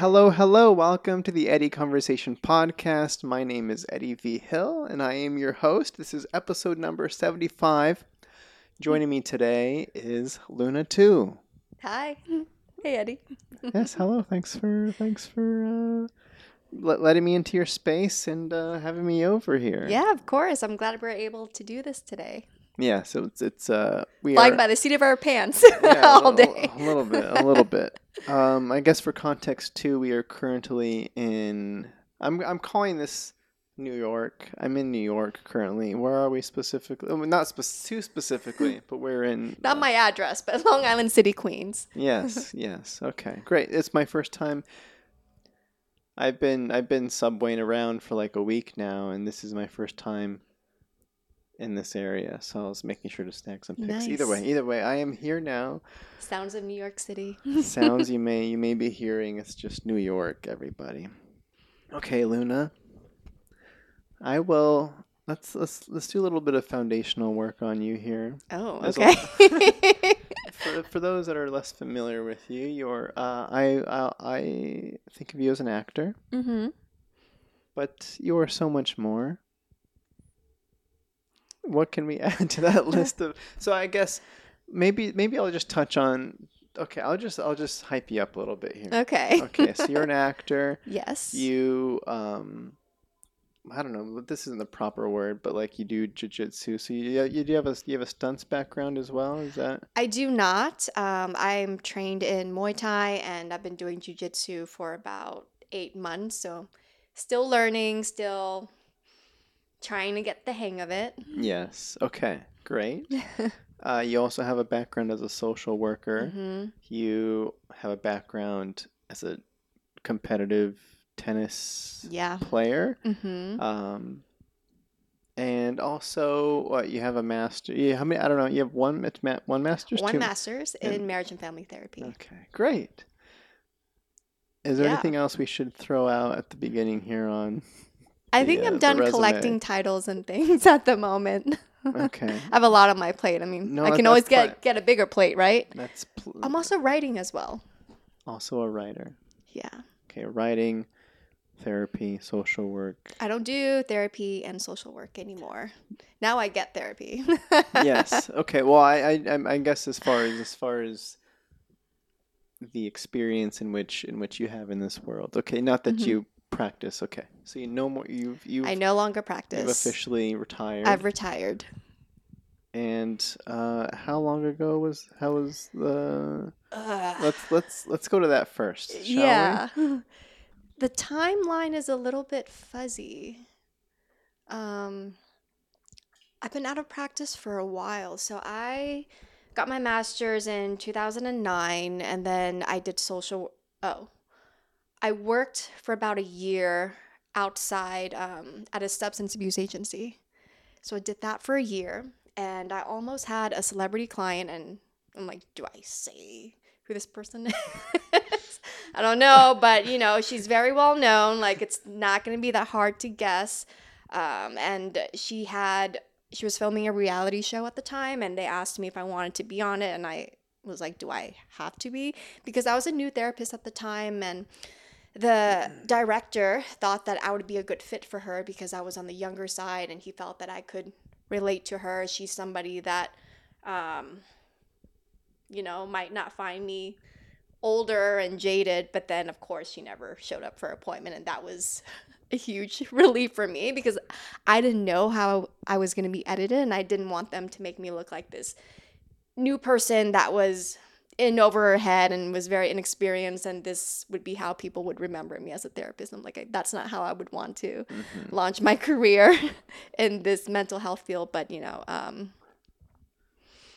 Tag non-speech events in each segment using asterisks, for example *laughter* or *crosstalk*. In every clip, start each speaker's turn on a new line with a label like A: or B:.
A: Hello, hello. Welcome to the Eddie Conversation podcast. My name is Eddie Vigil, and I am your host. This is episode number 75. Joining me today is Luna Tieu.
B: Hi. Hey, Eddie.
A: Yes, hello. Thanks for thanks for uh, letting me into your space and uh, having me over here.
B: Yeah, of course. I'm glad we're able to do this today.
A: Yeah, so it's it's uh we
B: Flying
A: are
B: by the seat of our pants
A: yeah, *laughs*
B: all
A: little-
B: day.
A: A little bit, a little bit. Um, I guess for context too, we are currently in. I'm I'm calling this New York. I'm in New York currently. Where are we specifically? Oh, not spe- too specifically, but we're in. *laughs*
B: Not
A: uh,
B: my address, but Long Island City, Queens.
A: Yes, *laughs* yes. Okay, great. It's my first time. I've been I've been subwaying around for like a week now, and this is my first time in this area. So I was making sure to snag some pics. Either way, either way, I am here now.
B: Sounds of New York City.
A: Sounds you *laughs* may you may be hearing. It's just New York, everybody. Okay, Luna. I will. Let's let's let's do a little bit of foundational work on you here.
B: Oh,
A: There's
B: okay. *laughs* *laughs*
A: For, for those that are less familiar with you, you're uh, I, I I think of you as an actor,
B: mm-hmm.
A: but you are so much more. What can we *laughs* add to that list of? So I guess maybe maybe I'll just touch on. Okay, I'll just I'll just hype you up a little bit here.
B: Okay.
A: Okay, so you're an *laughs* actor.
B: yes.
A: You um, I don't know. This isn't the proper word, but like you do jujitsu. So you you do have a you have a stunts background as well. Is that
B: I do not. Um, I'm trained in Muay Thai and I've been doing jujitsu for about eight months. So still learning, still trying to get the hang of it.
A: yes? Okay, great. *laughs* Uh, you also have a background as a social worker.
B: hmm
A: You have a background as a competitive tennis
B: Yeah.
A: player.
B: hmm
A: Um, and also, what you have a master? You how many? I don't know. You have one. It's ma- one master's.
B: One
A: two?
B: master's
A: and-
B: in marriage and family therapy.
A: Okay, great. Is there
B: Yeah.
A: anything else we should throw out at the beginning here on?
B: I think
A: the, uh,
B: I'm
A: the
B: done collecting titles and things *laughs* at the moment.
A: Okay, *laughs*
B: I have a lot on my plate. I mean,
A: No,
B: I can always get
A: fine.
B: get a bigger plate, right?
A: that's pl-
B: I'm also writing as well.
A: also a writer.
B: Yeah.
A: Okay, writing, therapy, social work.
B: I don't do therapy and social work anymore. Now I get therapy. *laughs*
A: yes. Okay. Well, I, I I'm- guess as far as as far as the experience in which in which you have in this world. Okay, not that
B: Mhm.
A: you practice. Okay, so you know more. You've you've
B: I no longer practice.
A: you've officially retired.
B: I've retired.
A: and uh, how long ago was how was the?
B: Ugh.
A: Let's let's let's go to that first. Shall we?
B: yeah. *laughs* The timeline is a little bit fuzzy. Um, I've been out of practice for a while. So I got my master's in 2009 and then I did social oh. I worked for about a year outside um, at a substance abuse agency. So I did that for a year and I almost had a celebrity client and I'm like, do I say who this person *laughs* is? I don't know, but you know, she's very well known. Like it's not going to be that hard to guess. Um, and she had she was filming a reality show at the time, and they asked me if I wanted to be on it, and I was like, "Do I have to be?" Because I was a new therapist at the time, and the director thought that I would be a good fit for her because I was on the younger side, and he felt that I could relate to her. She's somebody that, um, you know, might not find me older and jaded, but then of course she never showed up for appointment, and that was *laughs* a huge *laughs* relief for me because I didn't know how I was going to be edited, and I didn't want them to make me look like this new person that was in over her head and was very inexperienced, and this would be how people would remember me as a therapist. I'm like, I- that's not how I would want to
A: Mhm.
B: launch my *laughs* career *laughs* in this mental health field, but you know, um,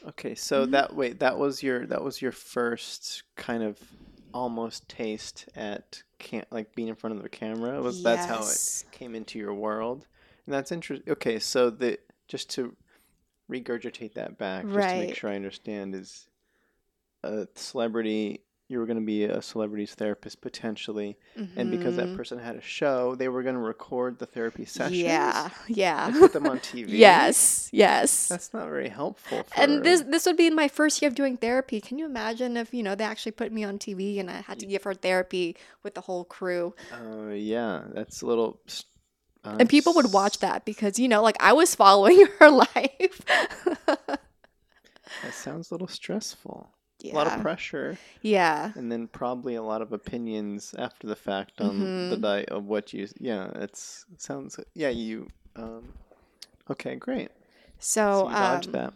A: Okay, so
B: Mhm.
A: that wait, that was your that was your first kind of almost taste at can't like being in front of the camera. Was that's how it came into your world, and that's interesting. Okay, so the just to regurgitate that back, just to make sure I understand, is a celebrity you were going to be a celebrity's therapist potentially, and because that
B: Mhm.
A: person had a show, they were going to record the therapy sessions.
B: Yeah, yeah.
A: and put them on *laughs* TV.
B: yes, yes.
A: that's not very helpful.
B: And this this would be my first year of doing therapy. Can you imagine if you know they actually put me on TV and I had to give her therapy with the whole crew,
A: Uh, yeah, that's a little. Uh,
B: and people would watch that because you know, like I was *laughs* following her *laughs* life.
A: That sounds a little stressful.
B: Yeah,
A: A lot of pressure,
B: yeah,
A: and then probably a lot of opinions after the fact on the
B: Mhm.
A: diet of what you. Yeah, it's it sounds. Yeah, you. Um, okay, great.
B: So,
A: So
B: um,
A: that.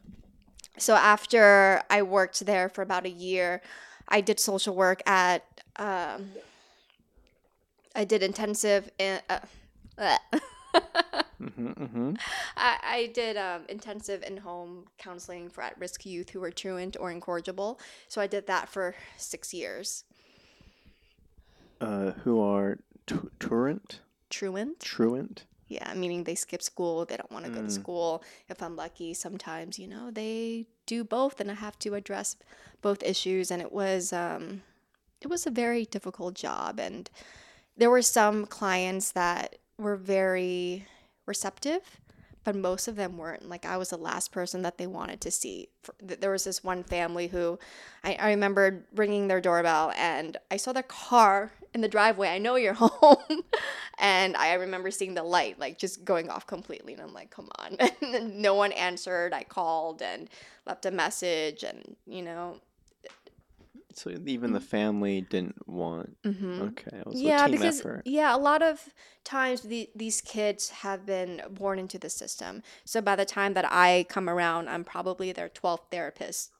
B: so after I worked there for about a year, I did social work at. Um, I did intensive. In, uh, *laughs* *laughs*
A: hmm hmm
B: I, I did um, intensive in-home counseling for at-risk youth who were truant or incorrigible. So I did that for six years.
A: Uh, who are tu- truant?
B: Truant,
A: Truant.
B: yeah, meaning they skip school, they don't want to go to
A: Mm.
B: school. If I'm lucky, sometimes you know they do both, and I have to address both issues. And it was um, it was a very difficult job, and there were some clients that were very receptive but most of them weren't. Like i was the last person that they wanted to see. There was this one family who I, I remember ringing their doorbell and i saw their car in the driveway. I know you're *laughs* home. And i remember seeing the light like just going off completely. And i'm like come on. *laughs* No one answered. I called and left a message and you know
A: So even the family didn't want.
B: mhm.
A: Okay,
B: yeah because
A: effort.
B: yeah a lot of times the, these kids have been born into the system so by the time that i come around i'm probably their 12th therapist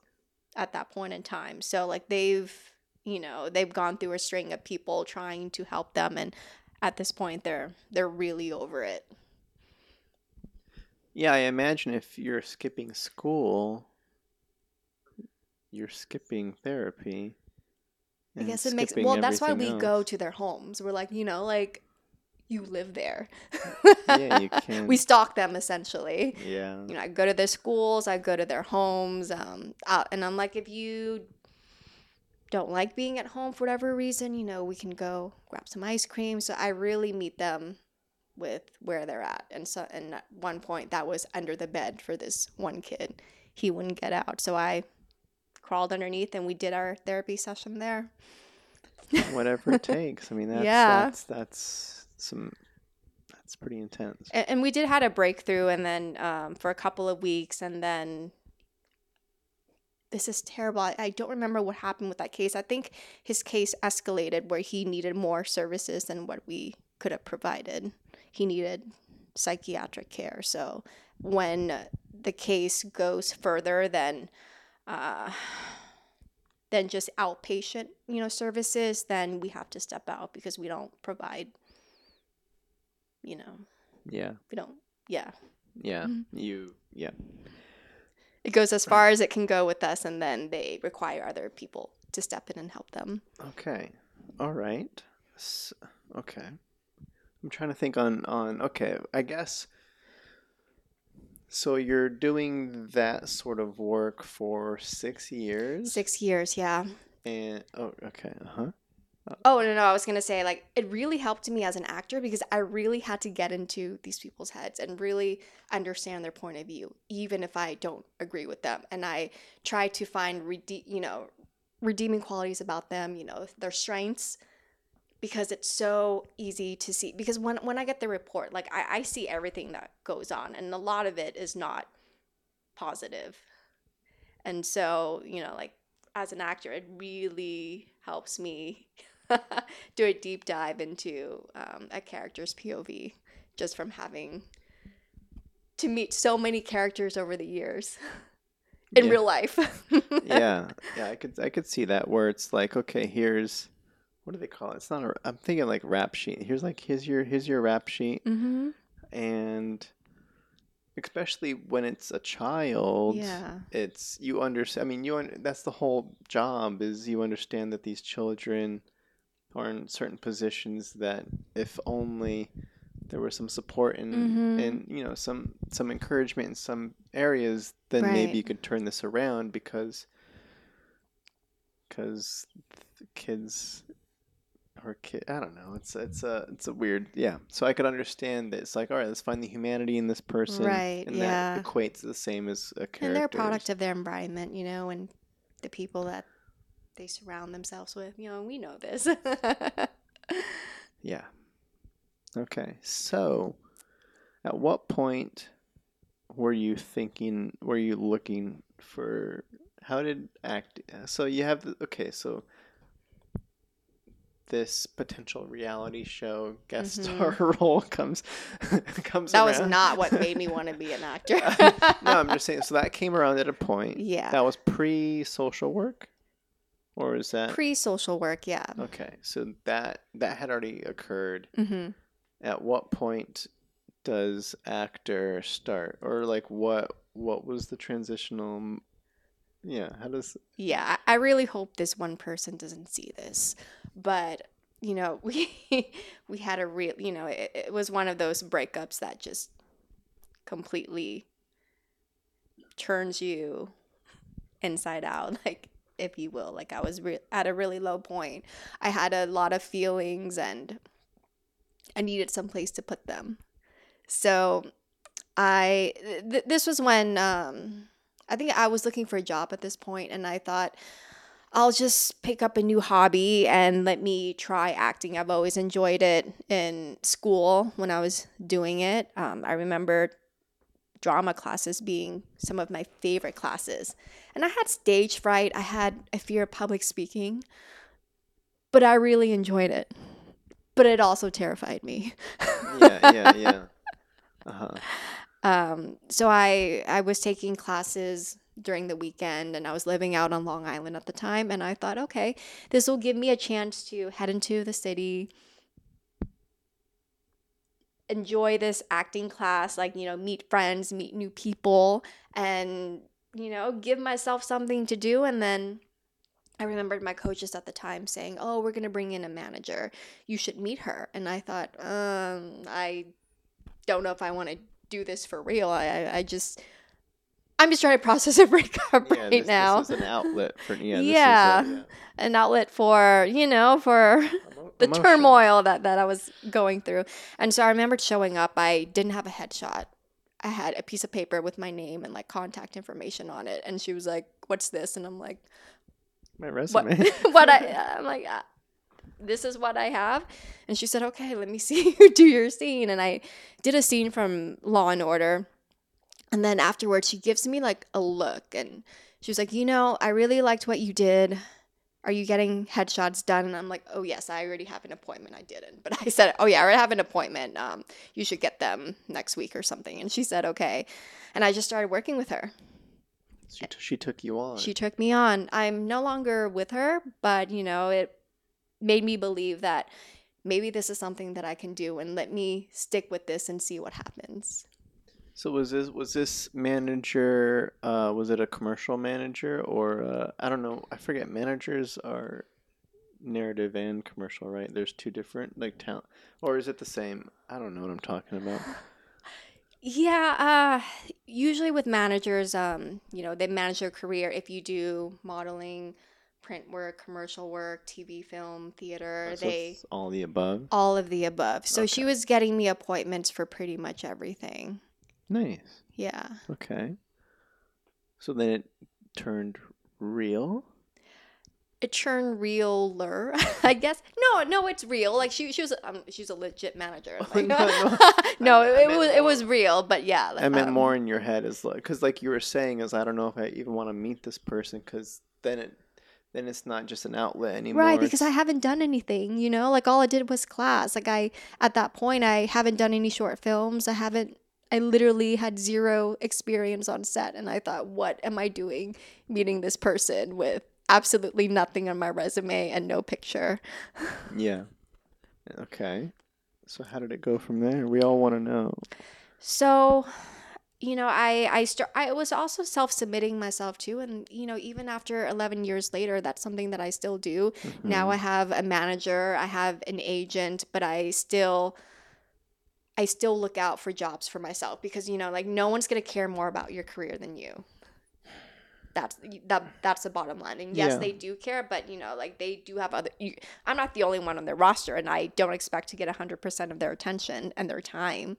B: at that point in time so like they've you know they've gone through a string of people trying to help them and at this point they're they're really over it
A: Yeah, I imagine if you're skipping school, you're skipping therapy.
B: i guess it makes well that's why we
A: everything
B: go to their homes we're like you know like you live there
A: Yeah, you *laughs* can.
B: we stalk them essentially
A: Yeah.
B: you know, I go to their schools, I go to their homes, um, out, and I'm like, if you don't like being at home for whatever reason, you know, we can go grab some ice cream. So I really meet them with where they're at. And so, and at one point, that was under the bed for this one kid. He wouldn't get out, so I crawled underneath, and we did our therapy session there.
A: Whatever it *laughs* takes. I mean, that's
B: Yeah.
A: that's that's some that's pretty intense.
B: and, and we did had a breakthrough and then um, for a couple of weeks and then this is terrible I, I don't remember what happened with that case i think his case escalated where he needed more services than what we could have provided he needed psychiatric care so when the case goes further than uh, than just outpatient you know services then we have to step out because we don't provide you know
A: Yeah.
B: we don't yeah
A: Yeah.
B: Mhm.
A: You yeah.
B: it goes as far as it can go with us and then they require other people to step in and help them
A: Okay. All right. S okay. I'm trying to think on on okay, I guess so you're doing that sort of work for 6 years?
B: Six years yeah.
A: And oh okay, uh-huh.
B: oh no no i was gonna say like it really helped me as an actor because i really had to get into these people's heads and really understand their point of view even if i don't agree with them. And i try to find rede- you know redeeming qualities about them you know their strengths because it's so easy to see because when when i get the report like i, I see everything that goes on and a lot of it is not positive. and so you know like as an actor it really helps me *laughs* do a deep dive into um, a character's pov just from having to meet so many characters over the years *laughs* in
A: Yeah.
B: real life *laughs*
A: yeah. Yeah, I could I could see that where it's like okay, here's what do they call it? It's not a I'm thinking like rap sheet. Here's like here's your here's your rap sheet
B: mm-hmm.
A: and especially when it's a child
B: yeah
A: it's you understand i mean you un- that's the whole job is you understand that these children are in certain positions that if only there was some support and
B: Mhm.
A: and you know some some encouragement in some areas then maybe you could turn this around because because kids or kid I don't know. It's it's a it's a weird yeah. So I could understand that it's like all right, let's find the humanity in this person,
B: Right,
A: And
B: yeah.
A: that equates the same as a character.
B: and they're a product of their environment, you know, and the people that they surround themselves with. You know, we know this.
A: Yeah. Okay. So, at what point were you thinking? Were you looking for? How did act? So you have the okay. So this potential reality show guest
B: Mhm.
A: star *laughs* role comes comes.
B: that was not what made me want to be an actor. *laughs*
A: no, I'm just saying. So that came around at a point.
B: Yeah.
A: That was pre social work, or is that
B: Pre social work, yeah.
A: okay? So that that had already occurred.
B: hmm
A: at what point does actor start or like what what was the transitional yeah how does
B: Yeah, I really hope this one person doesn't see this, but you know, *laughs* we we had a real, you know, it, it was one of those breakups that just completely turns you inside out, *laughs* like if you will. Like I was re- at a really low point. I had a lot of feelings and I needed some place to put them. So I th- this was when um I think I was looking for a job at this point and I thought I'll just pick up a new hobby and let me try acting. I've always enjoyed it in school when I was doing it. Um, I remember drama classes being some of my favorite classes. And I had stage fright, I had a fear of public speaking, but I really enjoyed it. But it also terrified me.
A: yeah yeah yeah *laughs* uh-huh
B: Um, so I I was taking classes during the weekend and I was living out on Long Island at the time and I thought, okay, this will give me a chance to head into the city, enjoy this acting class, like, you know, meet friends, meet new people and, you know, give myself something to do and then I remembered my coaches at the time saying, "Oh, we're going to bring in a manager. You should meet her." And I thought, um, I don't know if I want to do this for real. I, I, just, I'm just trying to *laughs* process a breakup
A: yeah
B: right
A: this,
B: now.
A: this is an outlet for *laughs* yeah this
B: Yeah.
A: a,
B: An outlet for, you know, for
A: yeah. Emo- *laughs*
B: the
A: emotion.
B: turmoil that, that I was going through. And so I remembered showing up. I didn't have a headshot. I had a piece of paper with my name and like contact information on it. And she was like, What's this? And I'm like,
A: my
B: what
A: resume
B: what I I'm like this is what I have. And she said okay let me *laughs* see you do your scene. And I did a scene from Law and Order. And then afterwards she gives me like a look. And she was like you know I really liked what you did. Are you getting headshots done? And I'm like oh yes I already have an appointment. I didn't. *laughs* But I said oh yeah I already have an appointment. Um you should get them next week or something. And she said okay. And I just started working with her.
A: She, t- she took you on.
B: She took me on. I'm no longer with her, but you know, it made me believe that maybe this is something that I can do and let me stick with this and see what happens.
A: so was this was this manager uh was it a commercial manager or uh, i don't know i forget managers are narrative and commercial right? There's two different like talent or is it the same? I don't know what i'm talking about. *sighs*
B: Yeah, uh usually with managers, um, you know, they manage your career. If you do modeling, print work, commercial work, TV, film, theater,
A: So
B: they
A: all the above
B: all of the above. So she was getting me appointments for pretty much everything.
A: nice
B: Yeah.
A: Okay. So then it turned real.
B: it turned realer, *laughs* I guess. No, no, it's real. Like she, she was, um, she's a legit manager. *laughs* Like,
A: no,
B: no, *laughs*
A: no. I- I
B: it
A: meant
B: was, it was real. But yeah,
A: I meant
B: um,
A: more in your head as like, because like you were saying, is I don't know if I even want to meet this person, because then it, then it's not just an outlet anymore.
B: Right, because I haven't done anything, you know, like all I did was class. Like I, at that point, I haven't done any short films. I haven't, I literally had zero experience on set. And I thought, what am I doing meeting this person with absolutely nothing on my resume and no picture? *laughs*
A: Yeah. Okay. So how did it go from there? We all want to know.
B: So, you know, I I start I was also self-submitting myself too and you know, even after 11 years later, that's something that I still do. Now
A: Mhm.
B: I have a manager, I have an agent, but I still I still look out for jobs for myself because you know, like no one's going to care more about your career than you. that's that that's the bottom line. And yes,
A: Yeah.
B: they do care, but you know, like they do have other. You, I'm not the only one on their roster, and I don't expect to get 100% of their attention and their time.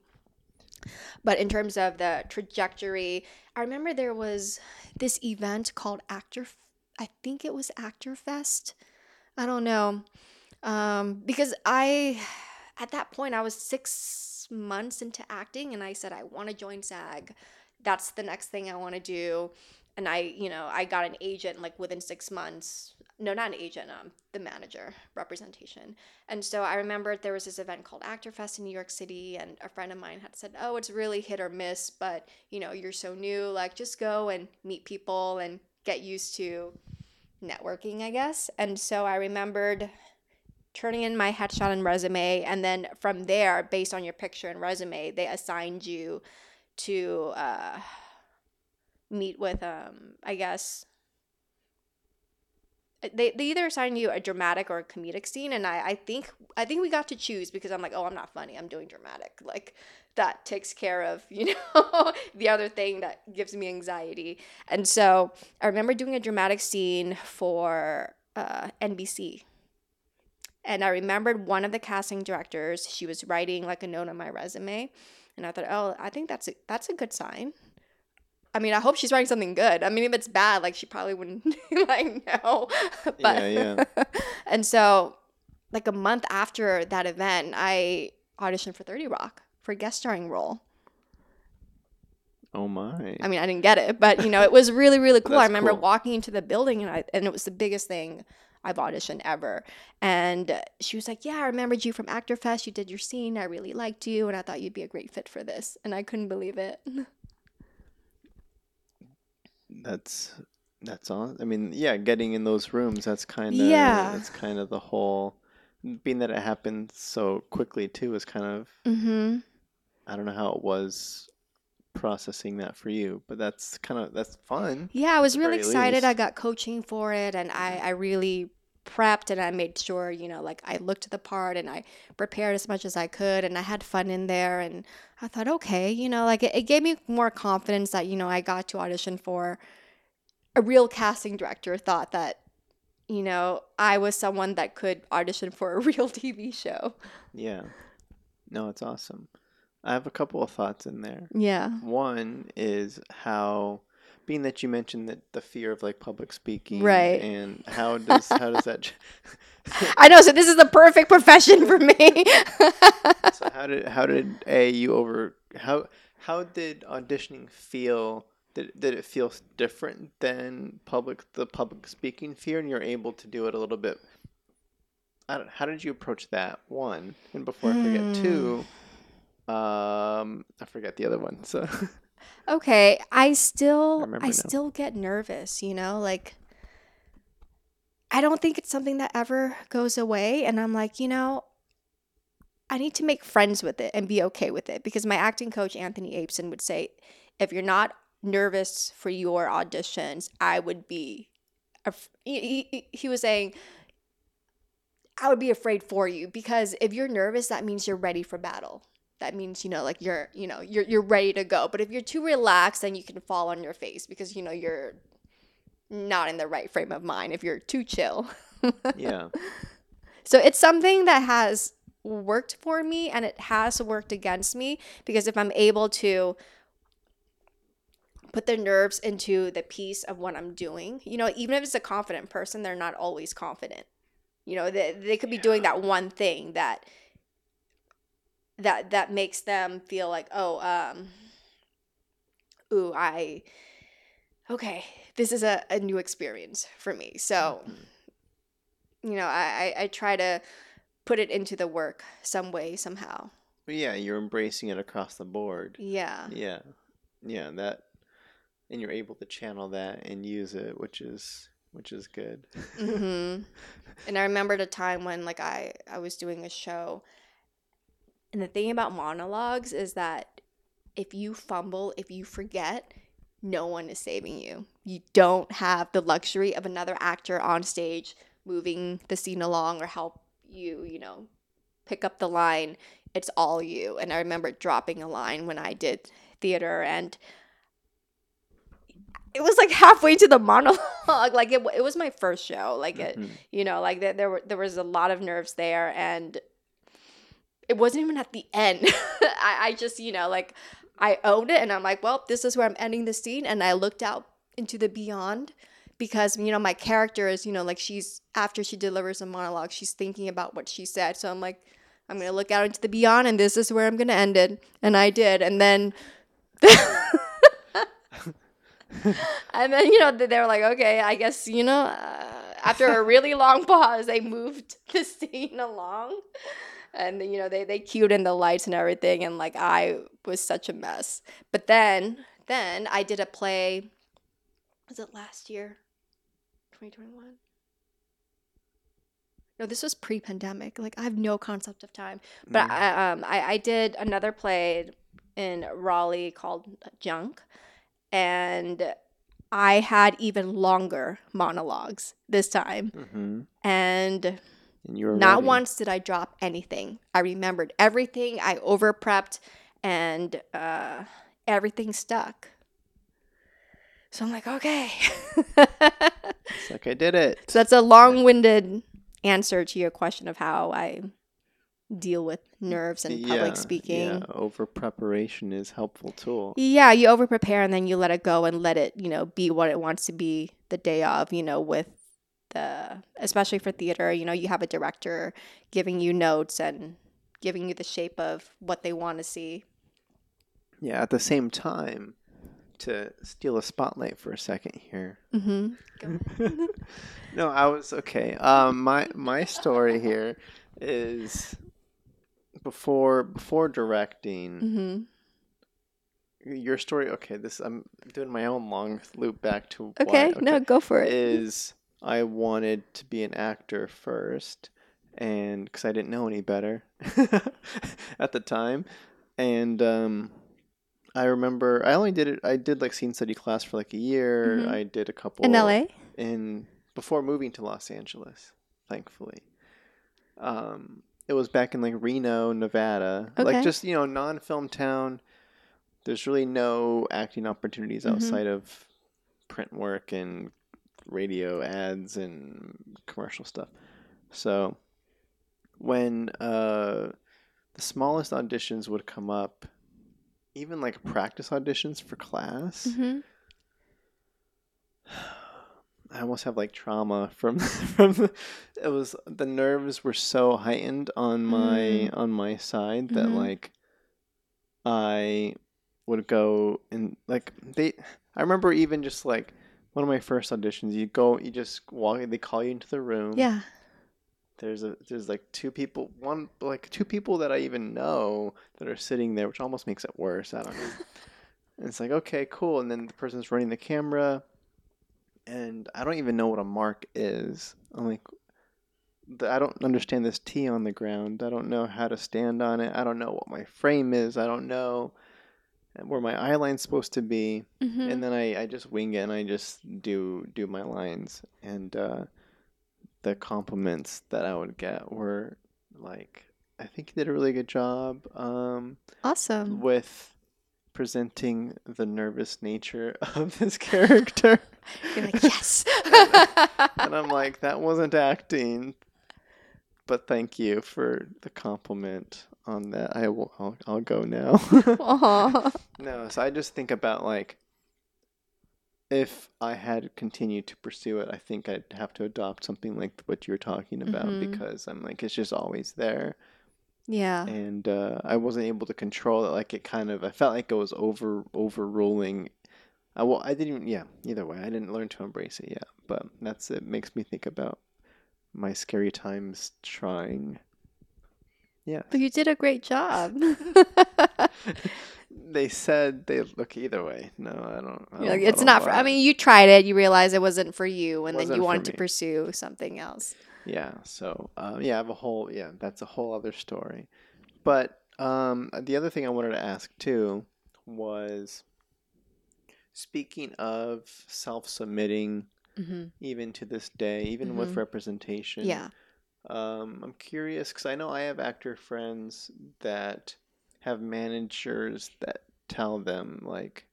B: But in terms of the trajectory, I remember there was this event called Actor, I think it was Actor Fest. I don't know, um, because I, at that point, I was six months into acting, and I said I want to join SAG. That's the next thing I want to do. And I, you know, I got an agent like within six months. No, not an agent, um, the manager representation. And so I remember there was this event called Actor Fest in New York City, and a friend of mine had said, "Oh, it's really hit or miss, but you know, you're so new. Like, just go and meet people and get used to networking, I guess." And so I remembered turning in my headshot and resume, and then from there, based on your picture and resume, they assigned you to uh, meet with, um, I guess they, they either assign you a dramatic or a comedic scene and I, I think I think we got to choose because I'm like, oh I'm not funny, I'm doing dramatic. Like that takes care of, *laughs* you know, the other thing that gives me anxiety. And so I remember doing a dramatic scene for uh, NBC. And I remembered one of the casting directors, she was writing like a note on my resume. And I thought, oh, I think that's a, that's a good sign. I mean, I hope she's writing something good. I mean, if it's bad, like she probably wouldn't *laughs* like know. *laughs* but
A: Yeah, yeah. *laughs*
B: and so, like a month after that event, I auditioned for Thirty Rock for a guest starring role.
A: Oh my.
B: I mean, I didn't get it, but you know, it was really, really cool. I remember
A: cool.
B: walking into the building, and I and it was the biggest thing I've auditioned ever. And she was like, "Yeah, I remembered you from Actor Fest. You did your scene. I really liked you, and I thought you'd be a great fit for this." And I couldn't believe it.
A: That's that's all. I mean, yeah, getting in those rooms. That's kind of
B: Yeah.
A: That's kind of the whole. Being that it happened so quickly too is kind of.
B: mm-hmm.
A: I don't know how it was processing that for you, but that's kind of that's fun.
B: Yeah, I was really excited.
A: least.
B: I got coaching for it and I, I really prepped and I made sure, you know, like I looked at the part and I prepared as much as I could and I had fun in there and I thought, okay, you know, like it, it gave me more confidence that, you know, I got to audition for a real casting director thought that, you know, I was someone that could audition for a *laughs* real TV show.
A: Yeah. No, it's awesome. I have a couple of thoughts in there.
B: Yeah.
A: One is how, being that you mentioned that the fear of like public speaking,
B: Right.
A: And how does how does that? *laughs*
B: I know, so this is the perfect profession for me. *laughs*
A: so how did how did a you over how how did auditioning feel? Did, did it feel different than public the public speaking fear, and you're able to do it a little bit? I don't, how did you approach that one? And before I forget,
B: Hmm.
A: two, um, I forget the other one. So *laughs*
B: Okay, I still
A: remember
B: I still get nervous, you know, like I don't think it's something that ever goes away and I'm like, you know, I need to make friends with it and be okay with it because my acting coach Anthony Apeson would say if you're not nervous for your auditions, I would be af- he, he, he was saying I would be afraid for you because if you're nervous that means you're ready for battle that means you know like you're you know you're you're ready to go. But if you're too relaxed then you can fall on your face because you know you're not in the right frame of mind if you're too chill. *laughs*
A: Yeah,
B: so it's something that has worked for me and it has worked against me because if i'm able to put the nerves into the piece of what i'm doing you know even if it's a confident person they're not always confident. You know they, they could be doing that one thing that that that makes them feel like oh um ooh i okay this is a, a new experience for me. So you know I, I try to put it into the work some way somehow.
A: Yeah, you're embracing it across the board.
B: yeah.
A: Yeah, yeah, that, and you're able to channel that and use it, which is which is good.
B: hmm *laughs* and i remembered a time when like i i was doing a show and the thing about monologues is that if you fumble if you forget no one is saving you you don't have the luxury of another actor on stage moving the scene along or help you you know pick up the line it's all you and i remember dropping a line when i did theater and it was like halfway to the *laughs* monologue. like it, it was my first show. Like it,
A: Mhm.
B: you know, like there, there were there was a lot of nerves there, and it wasn't even at the end. *laughs* I, I just, you know, like I owned it, and I'm like, well, this is where I'm ending the scene, and I looked out into the beyond because you know my character is, you know, like she's after she delivers a monologue, she's thinking about what she said. So I'm like, I'm gonna look out into the beyond, and this is where I'm gonna end it, and I did, and then. *laughs* and then you know they they were like okay i guess you know uh, after a really long *laughs* pause they moved the scene along and you know they they cued in the lights and everything and like i was such a mess but then then i did a play was it last year 2021 no this was pre-pandemic like i have no concept of time but
A: Mm.
B: I, um, I, I did another play in Raleigh called Junk, and I had even longer monologues this time.
A: Mhm.
B: And
A: And you were
B: not
A: ready.
B: once did I drop anything. I remembered everything. I over prepped, and uh, everything stuck. So I'm like, okay.
A: It's like I did it.
B: so that's a long-winded answer to your question of how I deal with nerves and public speaking.
A: Yeah, over preparation is helpful tool.
B: Yeah, you over prepare and then you let it go and let it, you know, be what it wants to be the day of, you know, with the especially for theater, you know, you have a director giving you notes and giving you the shape of what they want to see.
A: Yeah, at the same time, to steal a spotlight for a second here.
B: Mm-hmm. *laughs* *laughs*
A: no, I was okay. Um, my my story here is before before directing.
B: Mm-hmm.
A: Your story, okay. This I'm doing my own long loop back to why-
B: Okay, no, go for it.
A: is I wanted to be an actor first, and because I didn't know any better *laughs* at the time, and um, I remember I only did it. I did like scene study class for like a year.
B: Mhm.
A: I did a couple
B: In LA?
A: in before moving to Los Angeles, thankfully. Um, it was back in like Reno, Nevada,
B: Okay.
A: like just you know non-film town. There's really no acting opportunities
B: Mhm.
A: outside of print work and radio ads and commercial stuff. So when uh, the smallest auditions would come up, even like practice auditions for class,
B: Mm-hmm. *sighs*
A: I almost have like trauma from *laughs* from the, it was the nerves were so heightened on my on my side that
B: Mhm.
A: like I would go and like they I remember even just like one of my first auditions you go you just walk they call you into the room.
B: Yeah.
A: there's a there's like two people one like two people that I even know that are sitting there which almost makes it worse I don't know. *laughs* And it's like okay cool and then the person's running the camera and I don't even know what a mark is. I'm like I don't understand this T on the ground. I don't know how to stand on it. I don't know what my frame is. I don't know where my eye line's supposed to be
B: Mm-hmm.
A: and then I, I just wing it and I just do do my lines and uh, the compliments that I would get were like I think you did a really good job um,
B: awesome.
A: with presenting the nervous nature *laughs* of this character *laughs*
B: You're like, yes. *laughs*
A: and I'm like that wasn't acting but thank you for the compliment on that I will I'll, I'll go now *laughs* No, so I just think about like if I had continued to pursue it, I think I'd have to adopt something like what you're talking about
B: Mhm.
A: because I'm like it's just always there,
B: Yeah.
A: and uh, I wasn't able to control it. Like it kind of, I felt like it was over overruling. I well, I didn't. Yeah, either way, I didn't learn to embrace it yet. But that's it. Makes me think about my scary times trying. Yeah.
B: But you did a great job. *laughs*
A: they said they look either way. No, I don't. I
B: You're like,
A: don't- I
B: it's
A: don't
B: not for. I mean, you tried it. You realized it wasn't for you, and then you wanted to pursue something else.
A: Yeah. So um, yeah, I have a whole yeah. That's a whole other story. But um, the other thing I wanted to ask too was, speaking of self-submitting,
B: Mm-hmm.
A: even to this day, even with
B: Mhm.
A: representation.
B: Yeah.
A: Um, I'm curious because I know I have actor friends that have managers that tell them like,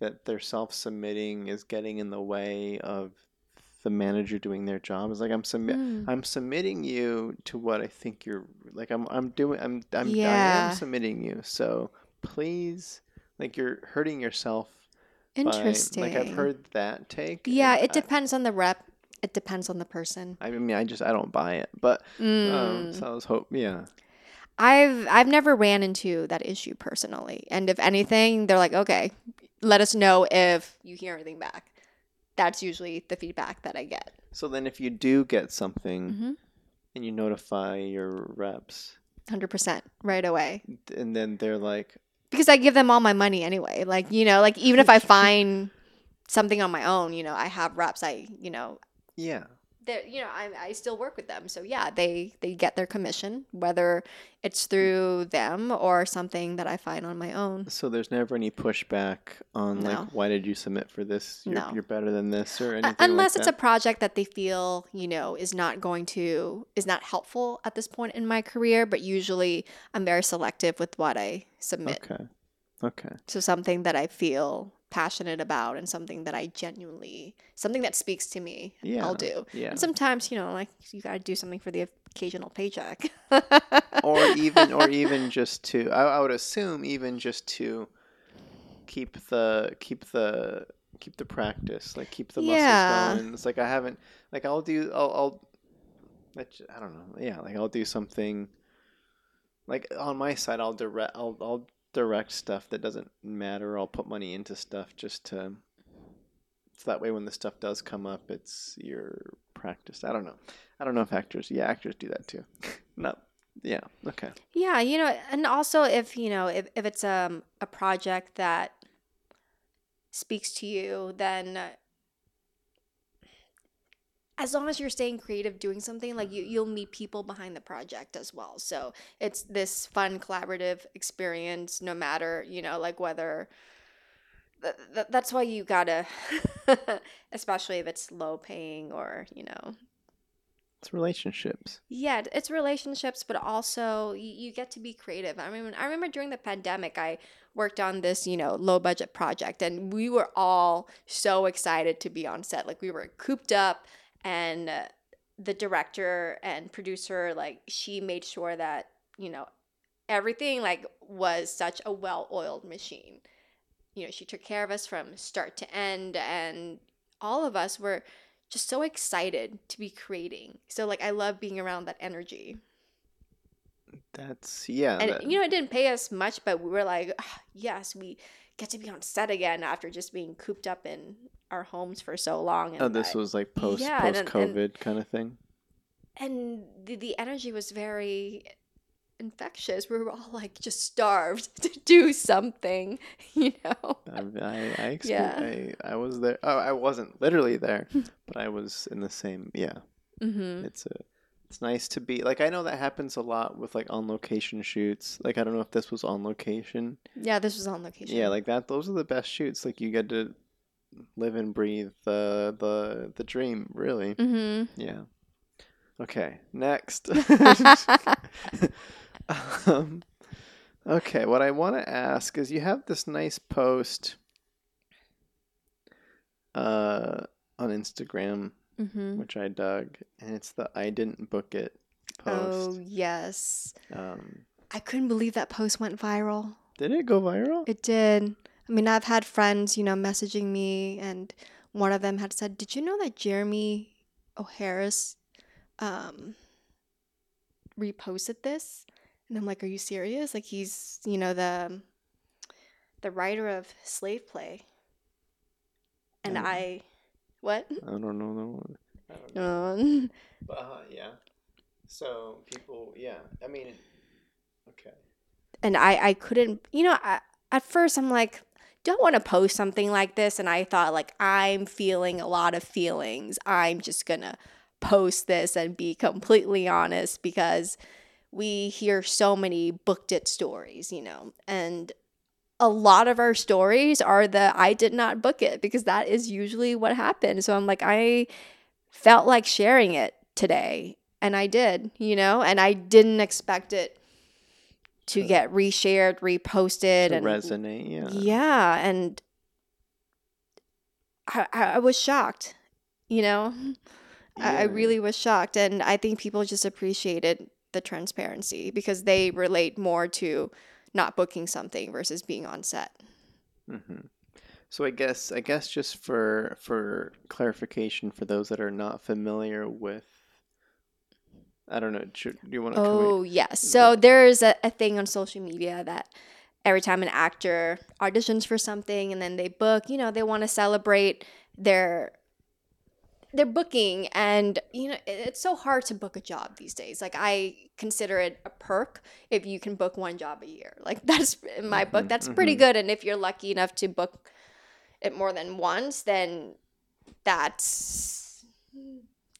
A: that their self-submitting is getting in the way of the manager doing their job. It's like I'm submit
B: Mm.
A: I'm submitting you to what I think you're like I'm I'm doing I'm I'm I am submitting you. So please like you're hurting yourself by-
B: Interesting.
A: like I've heard that take.
B: Yeah, it depends on the rep. It depends on the person.
A: I, mean I just I don't buy it. But um
B: Mm.
A: so I was hope yeah.
B: I've I've never ran into that issue personally. And if anything, they're like, okay, let us know if you hear anything back. That's usually the feedback that I get.
A: So then if you do get something
B: Mm-hmm.
A: and you notify your reps
B: Hundred percent right away.
A: and then they're like
B: Because I give them all my money anyway. Like, you know, like even if I *laughs* find something on my own, you know, I have reps, I, you know,
A: yeah.
B: they're you know I, I still work with them so yeah they they get their commission whether it's through them or something that i find on my own
A: So there's never any pushback on
B: No.
A: like why did you submit for this? You're,
B: No.
A: you're better than this or anything.
B: Uh,
A: anything.
B: unless
A: like
B: it's
A: that?
B: a project that they feel you know is not going to is not helpful at this point in my career but usually i'm very selective with what i submit
A: Okay. Okay.
B: so something that i feel passionate about and something that i genuinely something that speaks to me
A: Yeah.
B: i'll do
A: Yeah.
B: and sometimes you know like you gotta do something for the occasional paycheck *laughs*
A: or even or even just to I, I would assume even just to keep the keep the keep the practice like keep the muscles
B: Yeah.
A: going it's like i haven't like i'll do i'll, I'll I don't know yeah like i'll do something like on my side i'll direct i'll, I'll direct stuff that doesn't matter. I'll put money into stuff just to so that way when the stuff does come up it's your practice. I don't know. I don't know if actors yeah actors do that too. *laughs* No. Yeah. Okay.
B: Yeah, you know, and also if you know if, if it's um a project that speaks to you, then as long as you're staying creative doing something, like you mm-hmm. you'll meet people behind the project as well. So it's this fun collaborative experience, no matter you know like whether. Th- th- that's why you gotta, *laughs* especially if it's low paying or you know
A: it's relationships
B: yeah, it's relationships, but also you, you get to be creative. I mean, I remember during the pandemic, I worked on this, you know, low budget project, and we were all so excited to be on set. Like we were cooped up, and uh, the director and producer, like she made sure that you know everything like was such a well-oiled machine. You know, she took care of us from start to end, and all of us were just so excited to be creating. So like I love being around that energy.
A: that's yeah
B: And
A: that-
B: you know it didn't pay us much, but we were like, "Ah, yes, we get to be on set again after just being cooped up in our homes for so long. And
A: oh this
B: I-
A: was like post
B: Yeah,
A: post covid kind of thing
B: and the, the energy was very infectious. We were all like just starved *laughs* to do something, *laughs* you know.
A: I I I,
B: Yeah.
A: I I was there. Oh, I wasn't literally there, but I was in the same. Yeah,
B: Mm-hmm.
A: it's a. It's nice to be like I know that happens a lot with like on location shoots. Like I don't know if this was on location.
B: Yeah, this was on location.
A: Yeah, like that. Those are the best shoots. Like you get to live and breathe the the the dream. Really.
B: Mm-hmm.
A: Yeah. Okay. Next. *laughs* *laughs* um, okay. What I want to ask is, you have this nice post uh, on Instagram,
B: Mm-hmm.
A: which I dug, and it's the "I didn't book it"
B: Oh yes.
A: Um,
B: I couldn't believe that post went viral.
A: did it go viral?
B: It did. I mean, I've had friends, you know, messaging me, and one of them had said, "Did you know that Jeremy O. Harris um, reposted this?" And I'm like, "Are you serious? Like, he's, you know, the the writer of Slave Play." And
A: Um,
B: I, what?
A: I don't know that one. I don't know.
B: Um,
A: But, uh, yeah. So people, yeah. I mean, okay.
B: and I, I couldn't, you know, I, at first I'm like, don't want to post something like this. And I thought, like, I'm feeling a lot of feelings. I'm just going to post this and be completely honest because we hear so many booked it stories, you know, and a lot of our stories are the I did not book it because that is usually what happened. So I'm like, I felt like sharing it today and I did, you know, and I didn't expect it to
A: To-
B: get reshared, reposted, and
A: resonate, yeah.
B: yeah, and I, I was shocked, you know? *laughs* I, I really was shocked. And I think people just appreciated the transparency because they relate more to not booking something versus being on set.
A: hmm So I guess I guess just for for clarification for those that are not familiar with, I don't know. Should, do you want to?
B: Oh, yes. So there's a, a thing on social media that every time an actor auditions for something and then they book, you know, they want to celebrate their their booking and you know it- it's so hard to book a job these days like i consider it a perk if you can book one job a year like *laughs* that's in my book
A: Mhm,
B: that's pretty
A: mhm.
B: good and if you're lucky enough to book it more than once then that's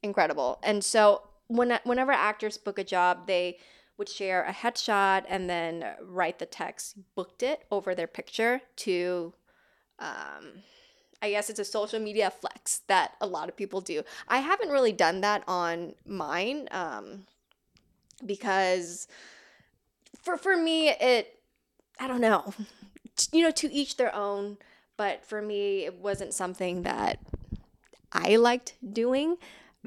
B: incredible and so when whenever actors book a job they would share a headshot and then write the text booked it over their picture to um, I guess it's a social media flex that a lot of people do. I haven't really done that on mine um, because for for me it I don't know. You know, to each their own, but for me it wasn't something that I liked doing.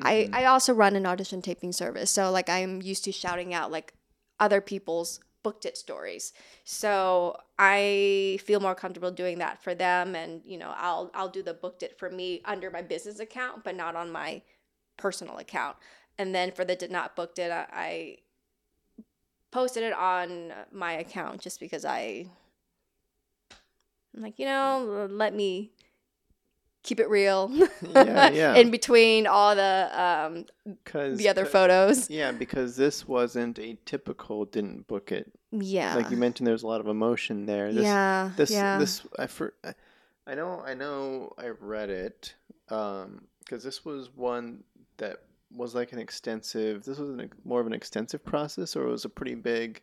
B: I,
A: Mhm.
B: I also run an audition taping service. So like I'm used to shouting out like other people's booked it stories. So I feel more comfortable doing that for them and you know, I'll I'll do the booked it for me under my business account but not on my personal account. And then for the did not booked it I, I posted it on my account just because I I'm like, you know, let me keep it real.
A: Yeah, *laughs* yeah.
B: In between all the um
A: Cause,
B: the other photos.
A: Yeah, because this wasn't a typical didn't book it.
B: Yeah.
A: Like you mentioned, there's a lot of emotion there. This,
B: yeah.
A: This
B: yeah.
A: this I for I- know I know I read it um because this was one that was like an extensive. This was an, more of an extensive process, or it was a pretty big.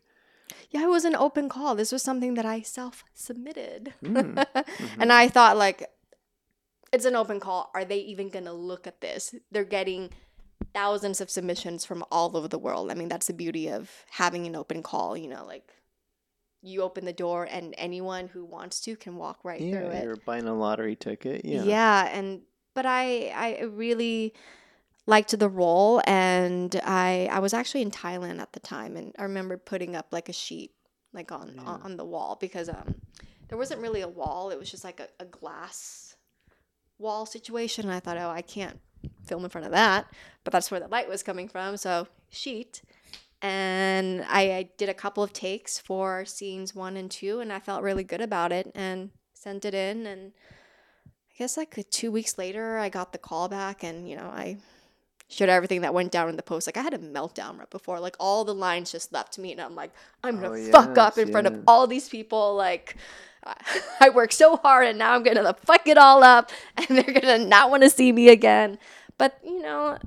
B: yeah, it was an open call. This was something that I self submitted.
A: Mm, *laughs*
B: And I thought like it's an open call. Are they even going to look at this? They're getting thousands of submissions from all over the world. I mean, that's the beauty of having an open call, you know, like you open the door and anyone who wants to can walk right through
A: yeah,
B: it.
A: you're buying a lottery ticket. Yeah.
B: Yeah. and but I I really liked the role and I I was actually in Thailand at the time and I remember putting up like a sheet like on
A: Yeah.
B: on, on the wall because um there wasn't really a wall it was just like a, a glass wall situation and I thought oh I can't film in front of that but that's where the light was coming from so sheet and I, I did a couple of takes for scenes one and two and I felt really good about it and sent it in and I guess like two weeks later, I got the call back, and you know, I showed everything that went down in the post. Like I had a meltdown right before, like all the lines just left me, and I'm like, I'm oh, gonna
A: Oh,
B: fuck up
A: yes,
B: in front of all these people. Like *laughs* I- worked so hard, and now I'm gonna fuck it all up, *laughs* and they're gonna not want to see me again. But you know,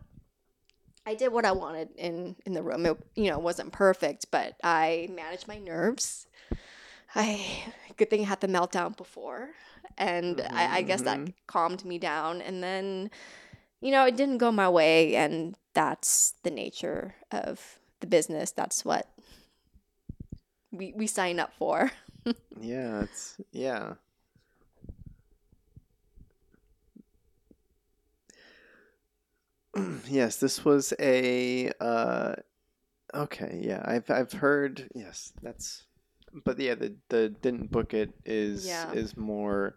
B: I did what I wanted in in the room. It you know wasn't perfect, but I managed my nerves. I good thing I had the meltdown before, and I, I guess that
A: Mhm,
B: calmed me down. And then, you know, it didn't go my way, and that's the nature of the business. That's what we we sign up for. *laughs*
A: Yeah, it's yeah. *clears throat* yes, this was a uh okay, yeah. I've I've heard yes, that's but yeah, the the didn't book it is
B: Yeah.
A: is more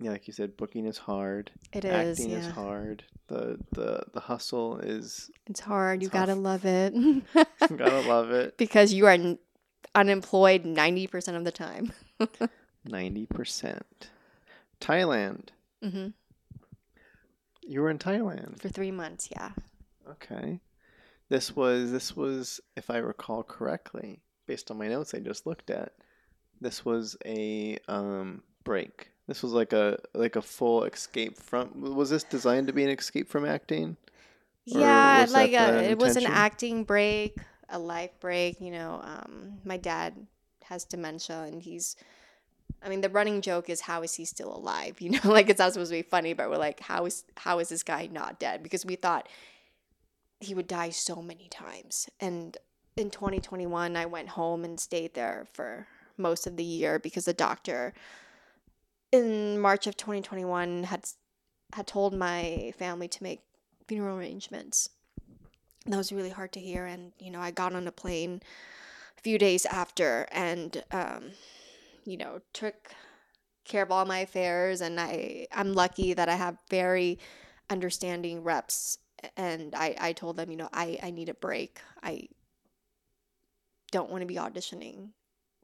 A: yeah, like you said, booking is hard.
B: It is,
A: acting is
B: yeah.
A: hard. The the the hustle is
B: It's hard. You gotta love it *laughs* You
A: gotta love it. *laughs*
B: because you are unemployed ninety percent of the time. *laughs*
A: Ninety percent. Thailand.
B: Mm-hmm.
A: You were in Thailand.
B: For three months, yeah.
A: Okay. This was this was if I recall correctly, based on my notes I just looked at, this was a um break. This was like a like a full escape from was this designed to be an escape from acting?
B: Yeah, like
A: the
B: it was an acting break, a life break. You know, um, my dad has dementia, and he's. I mean, the running joke is how is he still alive? You *laughs* know, like it's not supposed to be funny, but we're like, how is how is this guy not dead? Because we thought he would die so many times. And in 2021, I went home and stayed there for most of the year because the doctor in March of 2021 had had told my family to make funeral arrangements. That was really hard to hear and you know, I got on a plane a few days after and um you know, took care of all my affairs and I I'm lucky that I have very understanding reps and I I told them, you know, I I need a break. I don't want to be auditioning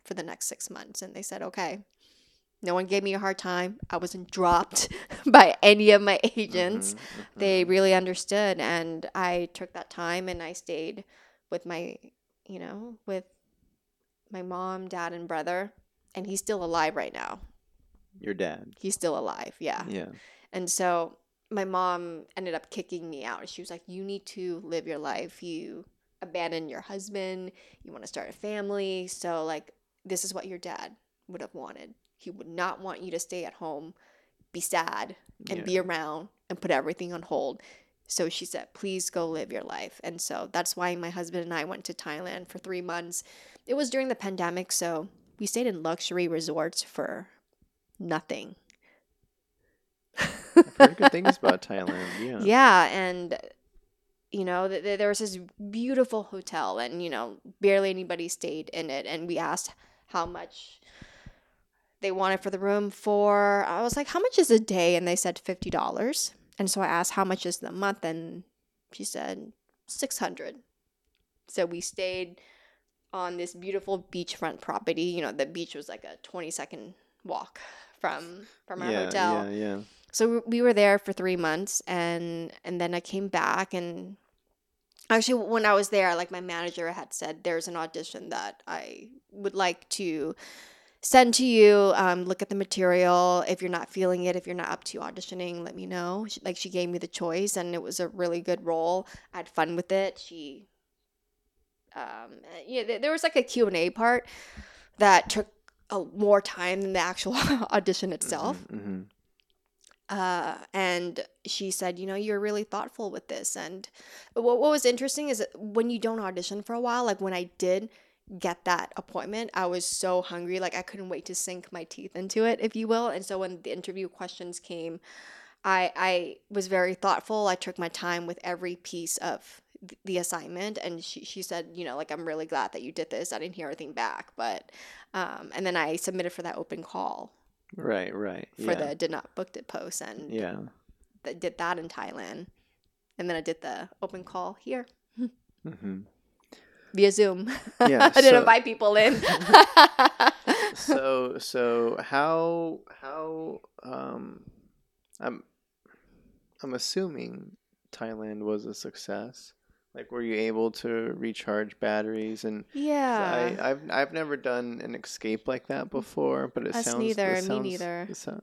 B: for the next 6 months and they said, "Okay." No one gave me a hard time. I wasn't dropped *laughs* by any of my agents.
A: Mhm,
B: They
A: mhm.
B: really understood and I took that time and I stayed with my, you know, with my mom, dad and brother and he's still alive right now.
A: your dad.
B: He's still alive. Yeah.
A: Yeah.
B: And so my mom ended up kicking me out. She was like, You need to live your life. You abandoned your husband. You want to start a family. So, like, this is what your dad would have wanted. He would not want you to stay at home, be sad, and
A: yeah.
B: be around and put everything on hold. So she said, Please go live your life. And so that's why my husband and I went to Thailand for three months. It was during the pandemic. So we stayed in luxury resorts for nothing.
A: I've good things *laughs* about Thailand. Yeah.
B: Yeah, and you know, th- th- there was this beautiful hotel, and you know, barely anybody stayed in it. And we asked how much they wanted for the room for. I was like, "How much is a day?" And they said fifty dollars. And so I asked, "How much is the month?" And she said six hundred. So we stayed on this beautiful beachfront property. You know, the beach was like a twenty second walk from from our
A: yeah,
B: hotel
A: Yeah, yeah.
B: so we- we were there for three months and and then i came back and actually when i was there like my manager had said there's an audition that i would like to send to you um, look at the material. If you're not feeling it if you're not up to auditioning let me know. She, like she gave me the choice and it was a really good role. I had fun with it. She um, yeah there, there was like a q&a part that took a, more time than the actual *laughs* audition itself.
A: hmm
B: uh, and she said, you know, you're really thoughtful with this. And what, what was interesting is that when you don't audition for a while, like when I did get that appointment, I was so hungry, like I couldn't wait to sink my teeth into it, if you will. And so when the interview questions came, I I was very thoughtful. I took my time with every piece of the assignment, and she she said, you know, like I'm really glad that you did this. I didn't hear anything back, but um, and then I submitted for that open call
A: Right, right.
B: for
A: yeah.
B: the did not booked it post, and
A: Yeah.
B: that did that in Thailand, and then I did the open call here
A: hmm
B: via Zoom. *laughs*
A: Yeah,
B: I didn't
A: so-
B: invite people in. *laughs*
A: so so how how um I'm I'm assuming Thailand was a success. Like were you able to recharge batteries and
B: yeah,
A: I, I've I've never done an escape like that before, but it
B: Us
A: sounds
B: neither,
A: it
B: me neither.
A: it sound-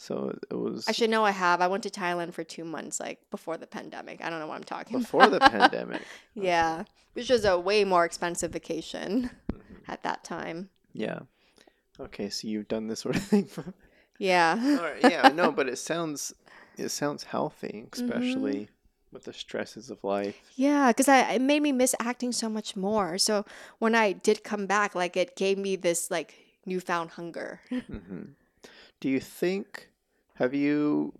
A: so it was
B: I should know I have. I went to Thailand for two months, like before the pandemic. I don't know what I'm talking
A: before the pandemic. *laughs*
B: Yeah, which was a way more expensive vacation
A: Mhm.
B: at that time.
A: Yeah. Okay, so you've done this sort of thing for
B: Yeah.
A: Right, yeah, no, but it sounds it sounds healthy,
B: Mm-hmm.
A: especially with the stresses of life.
B: Yeah, because I it made me miss acting so much more. So when I did come back, like it gave me this like newfound hunger.
A: hmm Do you think have you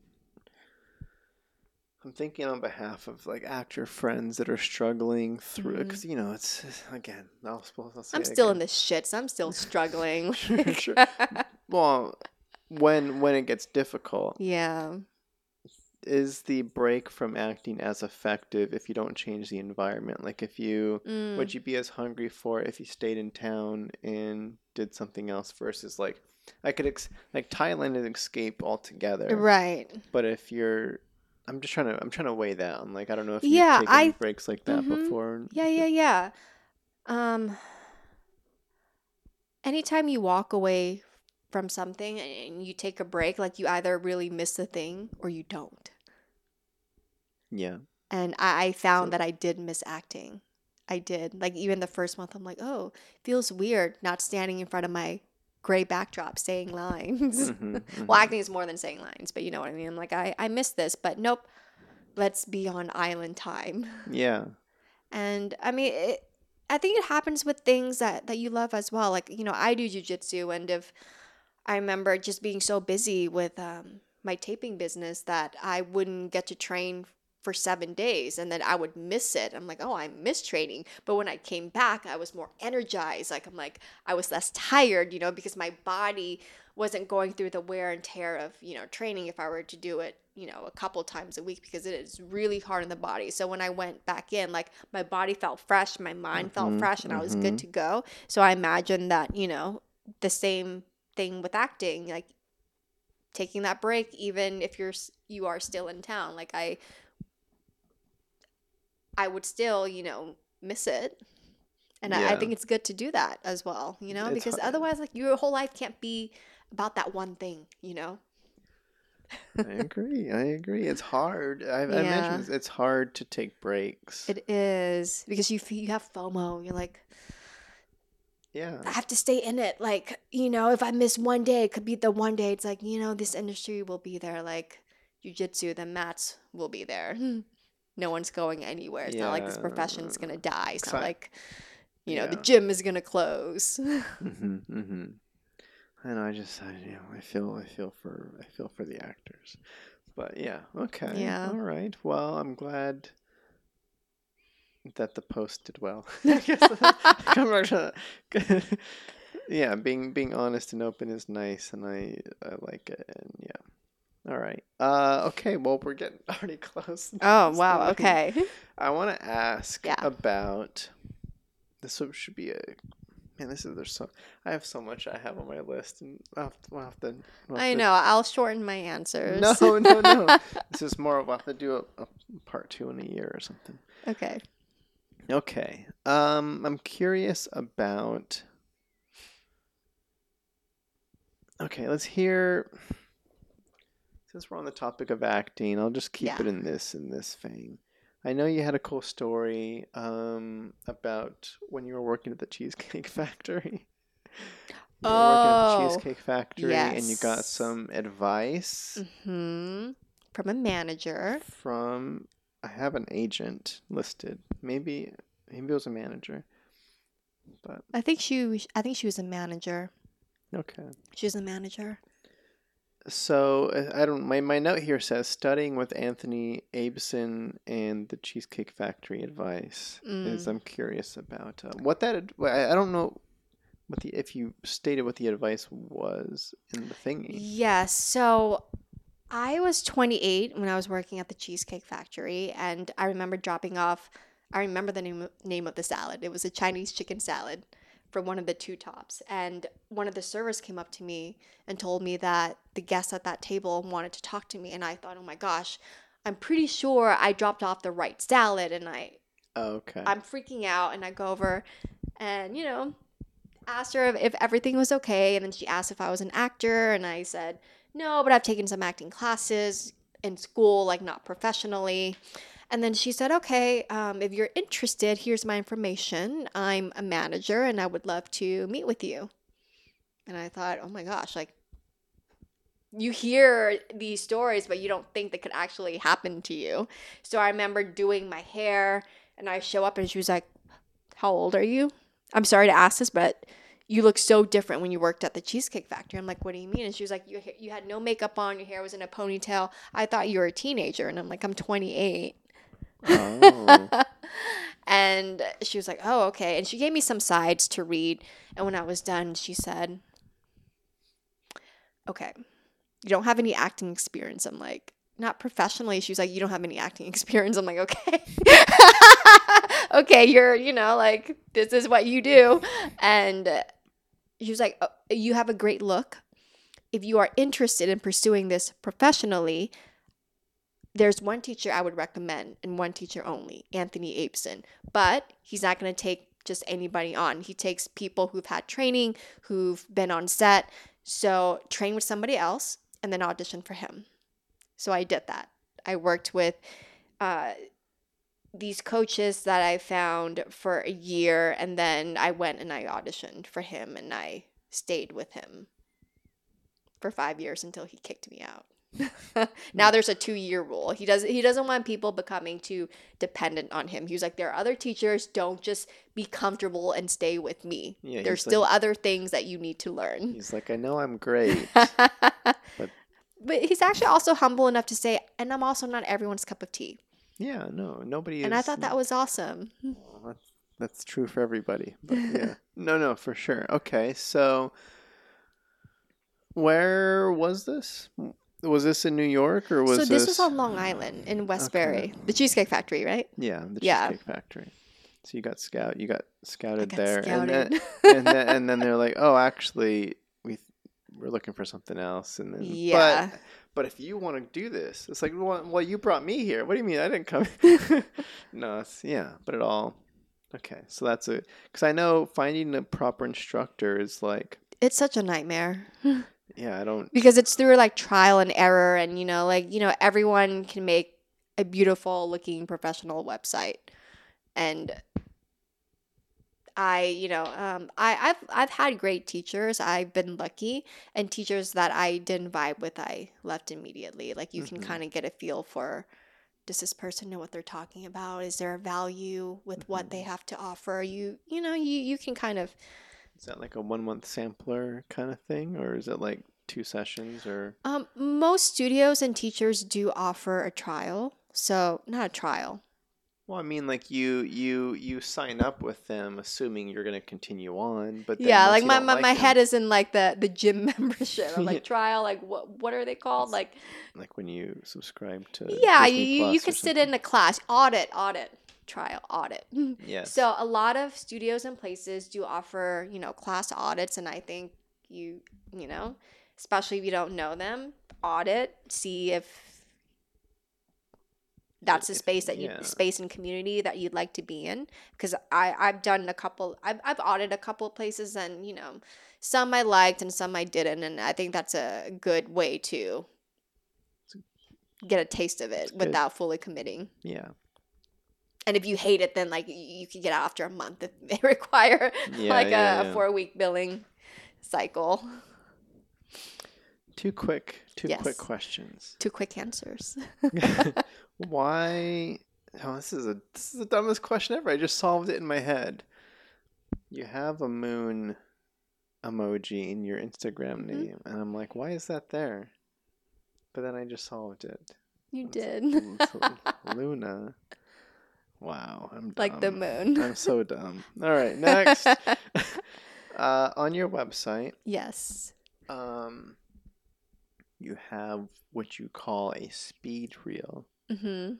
A: I'm thinking on behalf of like actor friends that are struggling through
B: mm-hmm.
A: because you know it's again I'll, I'll say
B: I'm still in
A: again.
B: the shits. I'm still struggling. *laughs*
A: Sure, sure. *laughs* well when when it gets difficult
B: yeah.
A: Is the break from acting as effective if you don't change the environment like if you
B: Mm.
A: would you be as hungry for it if you stayed in town and did something else versus like I could ex- like Thailand and escape altogether.
B: Right.
A: But if you're I'm just trying to I'm trying to weigh that. I'm like I don't know if
B: Yeah,
A: you've taken
B: I-
A: breaks like that
B: Mhm.
A: before.
B: Yeah, yeah, yeah. Um anytime you walk away from something and you take a break, like you either really miss the thing or you don't.
A: Yeah.
B: And I, I found
A: So-
B: that I did miss acting. I did. Like even the first month I'm like, oh, feels weird not standing in front of my gray backdrop saying lines.
A: Mhm, *laughs*
B: well,
A: mhm.
B: acting is more than saying lines, but you know what I mean. I'm like, I, I miss this, but nope. Let's be on island time. *laughs*
A: Yeah.
B: And I mean, it, I think it happens with things that, that you love as well. Like, you know, I do jujitsu, and if I remember just being so busy with um, my taping business that I wouldn't get to train for seven days and then I would miss it. I'm like, oh, I miss training. But when I came back, I was more energized. Like, I'm like, I was less tired, you know, because my body wasn't going through the wear and tear of, you know, training if I were to do it, you know, a couple times a week because it is really hard on the body. So when I went back in, like, my body felt fresh, my mind felt
A: Mhm,
B: fresh, and I was good to go. So I imagine that, you know, the same thing with acting, like, taking that break even if you're you are still in town like i I would still, you know, miss it. And I, I think it's good to do that as well, you know,
A: It's
B: because
A: hard.
B: otherwise, like, your whole life can't be about that one thing, you know?
A: I agree. I agree. It's hard. I, I
B: Yeah.
A: mentioned this, it's hard to take breaks.
B: It is because you you have FOMO. You're like,
A: yeah.
B: I have to stay in it. Like, you know, if I miss one day, it could be the one day. It's like, you know, this industry will be there. Like, jujitsu, the mats will be there. *laughs* No one's going anywhere. It's not like this profession's
A: Yeah.
B: gonna die. It's not like, you know, the gym is gonna close. *laughs*
A: hmm hmm I know. I just, I, you know, I feel, I feel for, I feel for the actors. But yeah, okay,
B: Yeah.
A: all right. Well, I'm glad that the post did well. *laughs* I guess *laughs* *laughs* I'm not gonna- yeah, being being honest and open is nice, and I I like it, and yeah. All right. Uh. Okay. Well, we're getting already close.
B: oh, wow. Okay.
A: I want to ask
B: Yeah.
A: about this. Should be a man. This is there's so I have so much I have on my list, and I'll have to, we'll have to, we'll have
B: I
A: to-
B: know. I'll shorten my answers.
A: No, no, no. this is more. We'll have to do a, a part two in a year or something.
B: okay.
A: Okay. Um, I'm curious about. Okay, let's hear. Since we're on the topic of acting, I'll just keep
B: Yeah.
A: it in this in this vein. I know you had a cool story um, about when you were working at the Cheesecake *laughs* Factory. You were working at
B: Oh,
A: the Cheesecake Factory, and you got some advice
B: hmm From a manager.
A: from. I have an agent listed. Maybe maybe it was a manager, but
B: I think she. was- I think she was a manager.
A: okay.
B: She was a manager.
A: So I don't. My, my note here says studying with Anthony Abeson and the Cheesecake Factory advice. Is
B: Mm.
A: I'm curious about uh, what that. I, I don't know what the if you stated what the advice was in the thingy.
B: Yes. So I was 28 when I was working at the Cheesecake Factory, and I remember dropping off. I remember the name name of the salad. It was a Chinese chicken salad from one of the two tops, and one of the servers came up to me and told me that the guests at that table wanted to talk to me, and I thought, oh my gosh, I'm pretty sure I dropped off the right salad, and I
A: okay.
B: I'm freaking out and I go over and, you know, asked her if, if everything was okay. And then she asked if I was an actor. And I said, no, but I've taken some acting classes in school, like not professionally. And then she said, okay, um, if you're interested, here's my information. I'm a manager and I would love to meet with you. And I thought, oh my gosh, like, you hear these stories, but you don't think they could actually happen to you. So I remember doing my hair, and I show up, and she was like, How old are you? I'm sorry to ask this, but you look so different when you worked at the Cheesecake Factory. I'm like, What do you mean? And she was like, You, you had no makeup on, your hair was in a ponytail. I thought you were a teenager. And I'm like, I'm 28.
A: oh. *laughs*
B: and she was like, Oh, okay. And she gave me some sides to read. And when I was done, she said, Okay, you don't have any acting experience. I'm like, Not professionally. She was like, You don't have any acting *laughs* experience. I'm like, Okay. *laughs* okay, you're, you know, like, this is what you do. And she was like, "Oh, You have a great look. If you are interested in pursuing this professionally, there's one teacher I would recommend and one teacher only, Anthony Abeson. But he's not going to take just anybody on. He takes people who've had training, who've been on set. So train with somebody else and then audition for him. So I did that. I worked with uh, these coaches that I found for a year and then I went and I auditioned for him and I stayed with him for five years until he kicked me out. *laughs* now hmm. there's a two year rule. He does he doesn't want people becoming too dependent on him. He was like, there are other teachers. Don't just be comfortable and stay with me.
A: Yeah,
B: There's still
A: like-
B: other things that you need to learn.
A: He's like, I know I'm *laughs* great.
B: but he's actually also humble enough to say, and I'm also not everyone's cup of tea.
A: Yeah, no, nobody.
B: And I thought that was awesome. *laughs*
A: Well, that's, that's true for everybody. But *laughs* yeah. no, no, for sure. Okay, so where was this? Was this in New York or was
B: so
A: this?
B: this was on Long Island in Westbury, the Cheesecake Factory, right?
A: Yeah, the
B: Yeah.
A: Cheesecake Factory. So you got scout, you got scouted
B: got
A: there,
B: scouted.
A: and then *laughs* and then and then they're like, oh, actually, we're looking for something else, and then
B: Yeah.
A: But, but if you want to do this, it's like, well, well, you brought me here. What do you mean I didn't come? *laughs* no, it's yeah, but it all. Okay, so that's it. Because I know finding a proper instructor is like,
B: It's such a nightmare. *laughs*
A: yeah, I don't.
B: because it's through like trial and error and you know like you know everyone can make a beautiful looking professional website and i you know um, I, i've i've had great teachers i've been lucky and teachers that i didn't vibe with i left immediately like you can
A: Mhm.
B: kind of get a feel for does this person know what they're talking about is there a value with what they have to offer you you know you you can kind of
A: Is that like a one month sampler kind of thing, or is it like two sessions, or
B: Um, most studios and teachers do offer a trial. So not a trial.
A: Well, I mean, like you you you sign up with them, assuming you're going to continue on, but then
B: yeah, like my, my,
A: like
B: my
A: them-
B: head is in like the the gym *laughs* membership. I'm like *laughs* trial, like what what are they called? Like
A: like when you subscribe to
B: yeah, you
A: Disney
B: you, you
A: Plus or
B: could sit in a class, audit, audit, trial, audit. *laughs*
A: Yes.
B: So a lot of studios and places do offer, you know, class audits and I think you, you know, especially if you don't know them, audit, see if that's the
A: If-
B: space that you
A: yeah.
B: space and community that you'd like to be in because I I've done a couple I've I've audited a couple of places and, you know, some I liked and some I didn't and I think that's a good way to get a taste of it
A: good.
B: without fully committing.
A: yeah.
B: And if you hate it, then like you could get out after a month if *laughs* they require
A: Yeah,
B: like
A: yeah,
B: a, a four week billing cycle.
A: Two quick two
B: Yes.
A: quick questions.
B: Two quick answers. *laughs* *laughs*
A: Why? Oh, this is a this is the dumbest question ever. I just solved it in my head. You have a moon emoji in your Instagram
B: Mhm.
A: name, and I'm like, why is that there? But then I just solved it.
B: You
A: It's-
B: did. *laughs*
A: Luna. Wow, I'm
B: like the moon.
A: I'm so dumb. All right, next. uh, on your website,
B: yes.
A: um, you have what you call a speed reel,
B: Mm-hmm.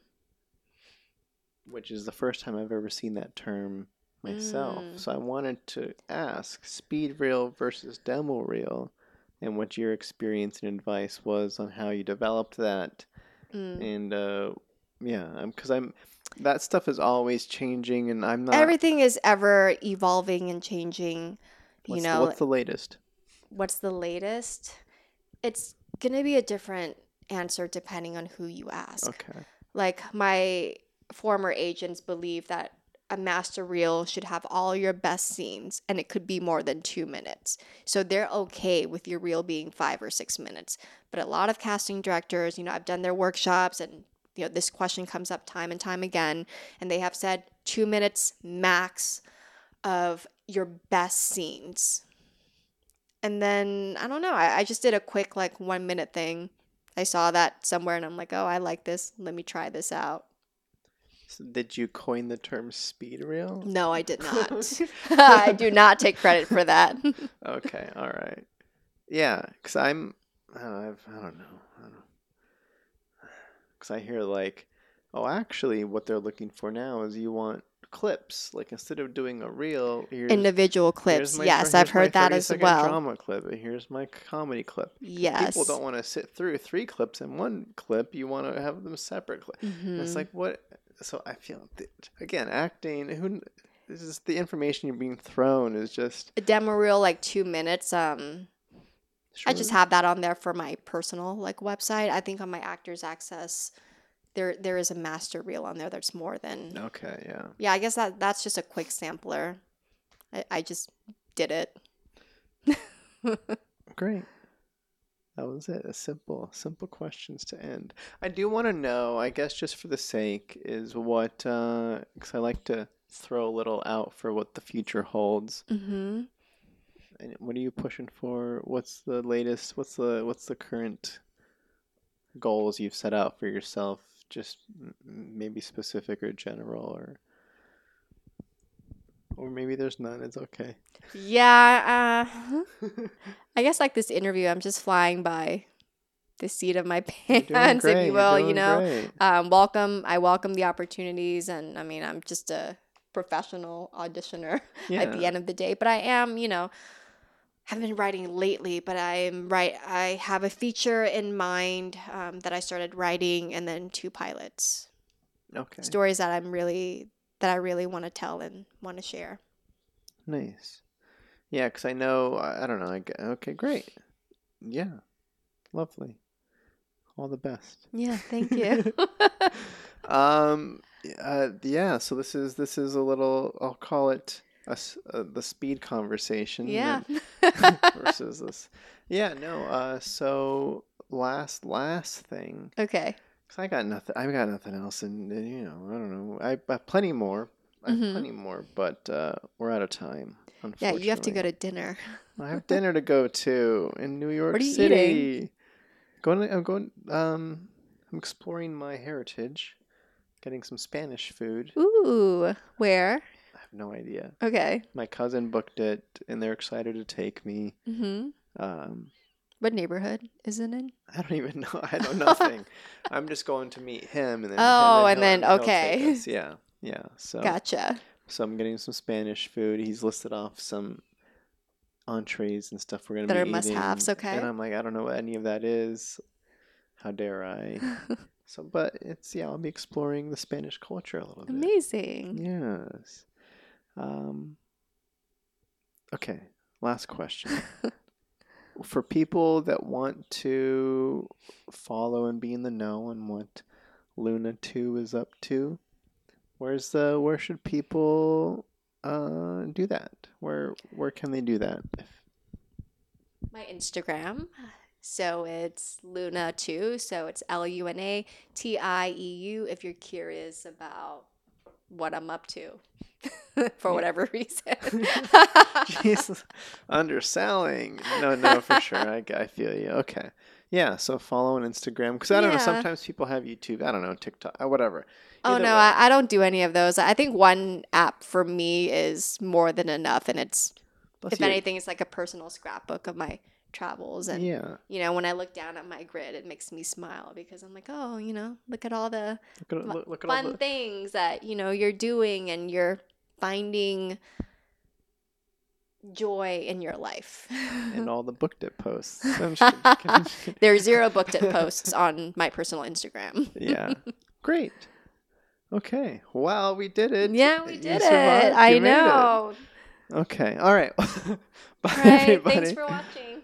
A: which is the first time I've ever seen that term myself.
B: Mm.
A: So I wanted to ask speed reel versus demo reel, and what your experience and advice was on how you developed that
B: Mm.
A: and uh yeah because i'm that stuff is always changing and i'm not
B: Everything is ever evolving and changing. You
A: what's,
B: know,
A: the, what's the latest
B: what's the latest? It's going to be a different answer depending on who you ask.
A: okay.
B: Like my former agents believe that a master reel should have all your best scenes and it could be more than two minutes. So they're okay with your reel being five or six minutes. But a lot of casting directors you know i've done their workshops and you know this question comes up time and time again and they have said two minutes max of your best scenes and then i don't know i, I just did a quick like one minute thing I saw that somewhere and I'm like, oh, I like this. Let me try this out.
A: so did you coin the term speed reel
B: No, I did not. *laughs* *laughs* I do not take credit for that. *laughs*
A: okay all right yeah because i'm I don't, know, I've, I don't know i don't *sighs* because i hear like oh actually what they're looking for now is you want clips like instead of doing a reel here's
B: Individual clips. Yes, I've heard that
A: 30
B: as well.
A: drama clip and here's my comedy clip
B: Yes.
A: people don't want to sit through three clips in one clip. You want to have them separate. Cli- It's
B: Mhm.
A: like what? So I feel again, acting. Who? This is the information you're being thrown is just.
B: a demo reel, like two minutes. Um, I just have that on there for my personal like website. I think on my Actors Access, there there is a master reel on there that's more than.
A: Okay. Yeah.
B: Yeah, I guess that that's just a quick sampler. I, I just did it. *laughs*
A: Great. That was it. A simple, simple questions to end. I do want to know, I guess, just for the sake, is what because I like to throw a little out for what the future holds.
B: Mm-hmm.
A: And what are you pushing for? What's the latest? What's the what's the current goals you've set out for yourself? Just maybe specific or general, or or maybe there's none. It's okay.
B: Yeah. Uh, *laughs* I *laughs* guess like this interview, I'm just flying by the seat of my *laughs* pants, if you will. You know, um, welcome. I welcome the opportunities, and I mean, I'm just a professional auditioner at the end of the day. But I am, you know, haven't been writing lately, but I am right. I have a feature in mind um, that I started writing, and then two pilots
A: Okay.
B: stories that I'm really that I really want to tell and want to share.
A: Nice. Yeah, because I know, I, I don't know. I, okay, great. Yeah. Lovely. All the best.
B: Yeah, thank you. *laughs*
A: Um, uh, yeah, so this is, this is a little, I'll call it a s uh, the speed conversation.
B: yeah. *laughs*
A: versus this. Yeah, no, uh, so last, last thing,
B: okay.
A: because I got nothing, I've got nothing else, and, and, you know, I don't know. I, I have plenty more. I have
B: Mhm.
A: plenty more, but uh, we're out of time.
B: Yeah, you have to go to dinner.
A: I have dinner to go to in New York
B: What are you
A: City.
B: eating?
A: Going, I'm going. Um, I'm exploring my heritage, getting some Spanish food.
B: Ooh, where?
A: No idea.
B: Okay.
A: My cousin booked it, and they're excited to take me.
B: Mm-hmm.
A: Um,
B: What neighborhood is it in? *laughs*
A: I don't even know. I know *laughs* nothing. I'm just going to meet him, and then
B: Oh, and
A: he'll-
B: then- okay.
A: Yeah, yeah. So,
B: Gotcha.
A: so I'm getting some Spanish food. He's listed off some entrees and stuff we're gonna
B: That
A: be
B: are must-haves, okay.
A: And I'm like, I don't know what any of that is. How dare I? *laughs* So, but it's yeah, I'll be exploring the Spanish culture a little bit.
B: Amazing.
A: Yes. Um. Okay. Last question. *laughs* For people that want to follow and be in the know on what Luna Tieu is up to, where's the where should people uh do that? Where where can they do that?
B: My Instagram. So it's Luna Tieu. So it's L U N A T I E U if you're curious about what I'm up to *laughs* for
A: Yeah.
B: whatever *laughs* reason. *laughs*
A: Jesus, underselling. No, no, for sure. I, I feel you. Okay. Yeah. So follow on Instagram because I don't know. Sometimes people have YouTube. I don't know TikTok. uh, Whatever.
B: Oh no. I, I don't do any of those. I think one app for me is more than enough, and it's if
A: you-
B: anything, it's like a personal scrapbook of my travels. And
A: yeah.
B: you know, when I look down at my grid, it makes me smile because I'm like, oh, you know, look at all the
A: Look at, look, look at all
B: fun
A: the,
B: things that you know you're doing, and you're finding joy in your life.
A: and all the booked it posts. *laughs* I'm just kidding, I'm just kidding.
B: There are zero booked it *laughs* posts on my personal Instagram.
A: yeah. *laughs* Great. Okay. Well, we did it.
B: Yeah, we
A: You
B: did it.
A: survived.
B: I
A: You made it.
B: know.
A: Okay. All right. Bye,
B: All right.
A: everybody.
B: Thanks for watching.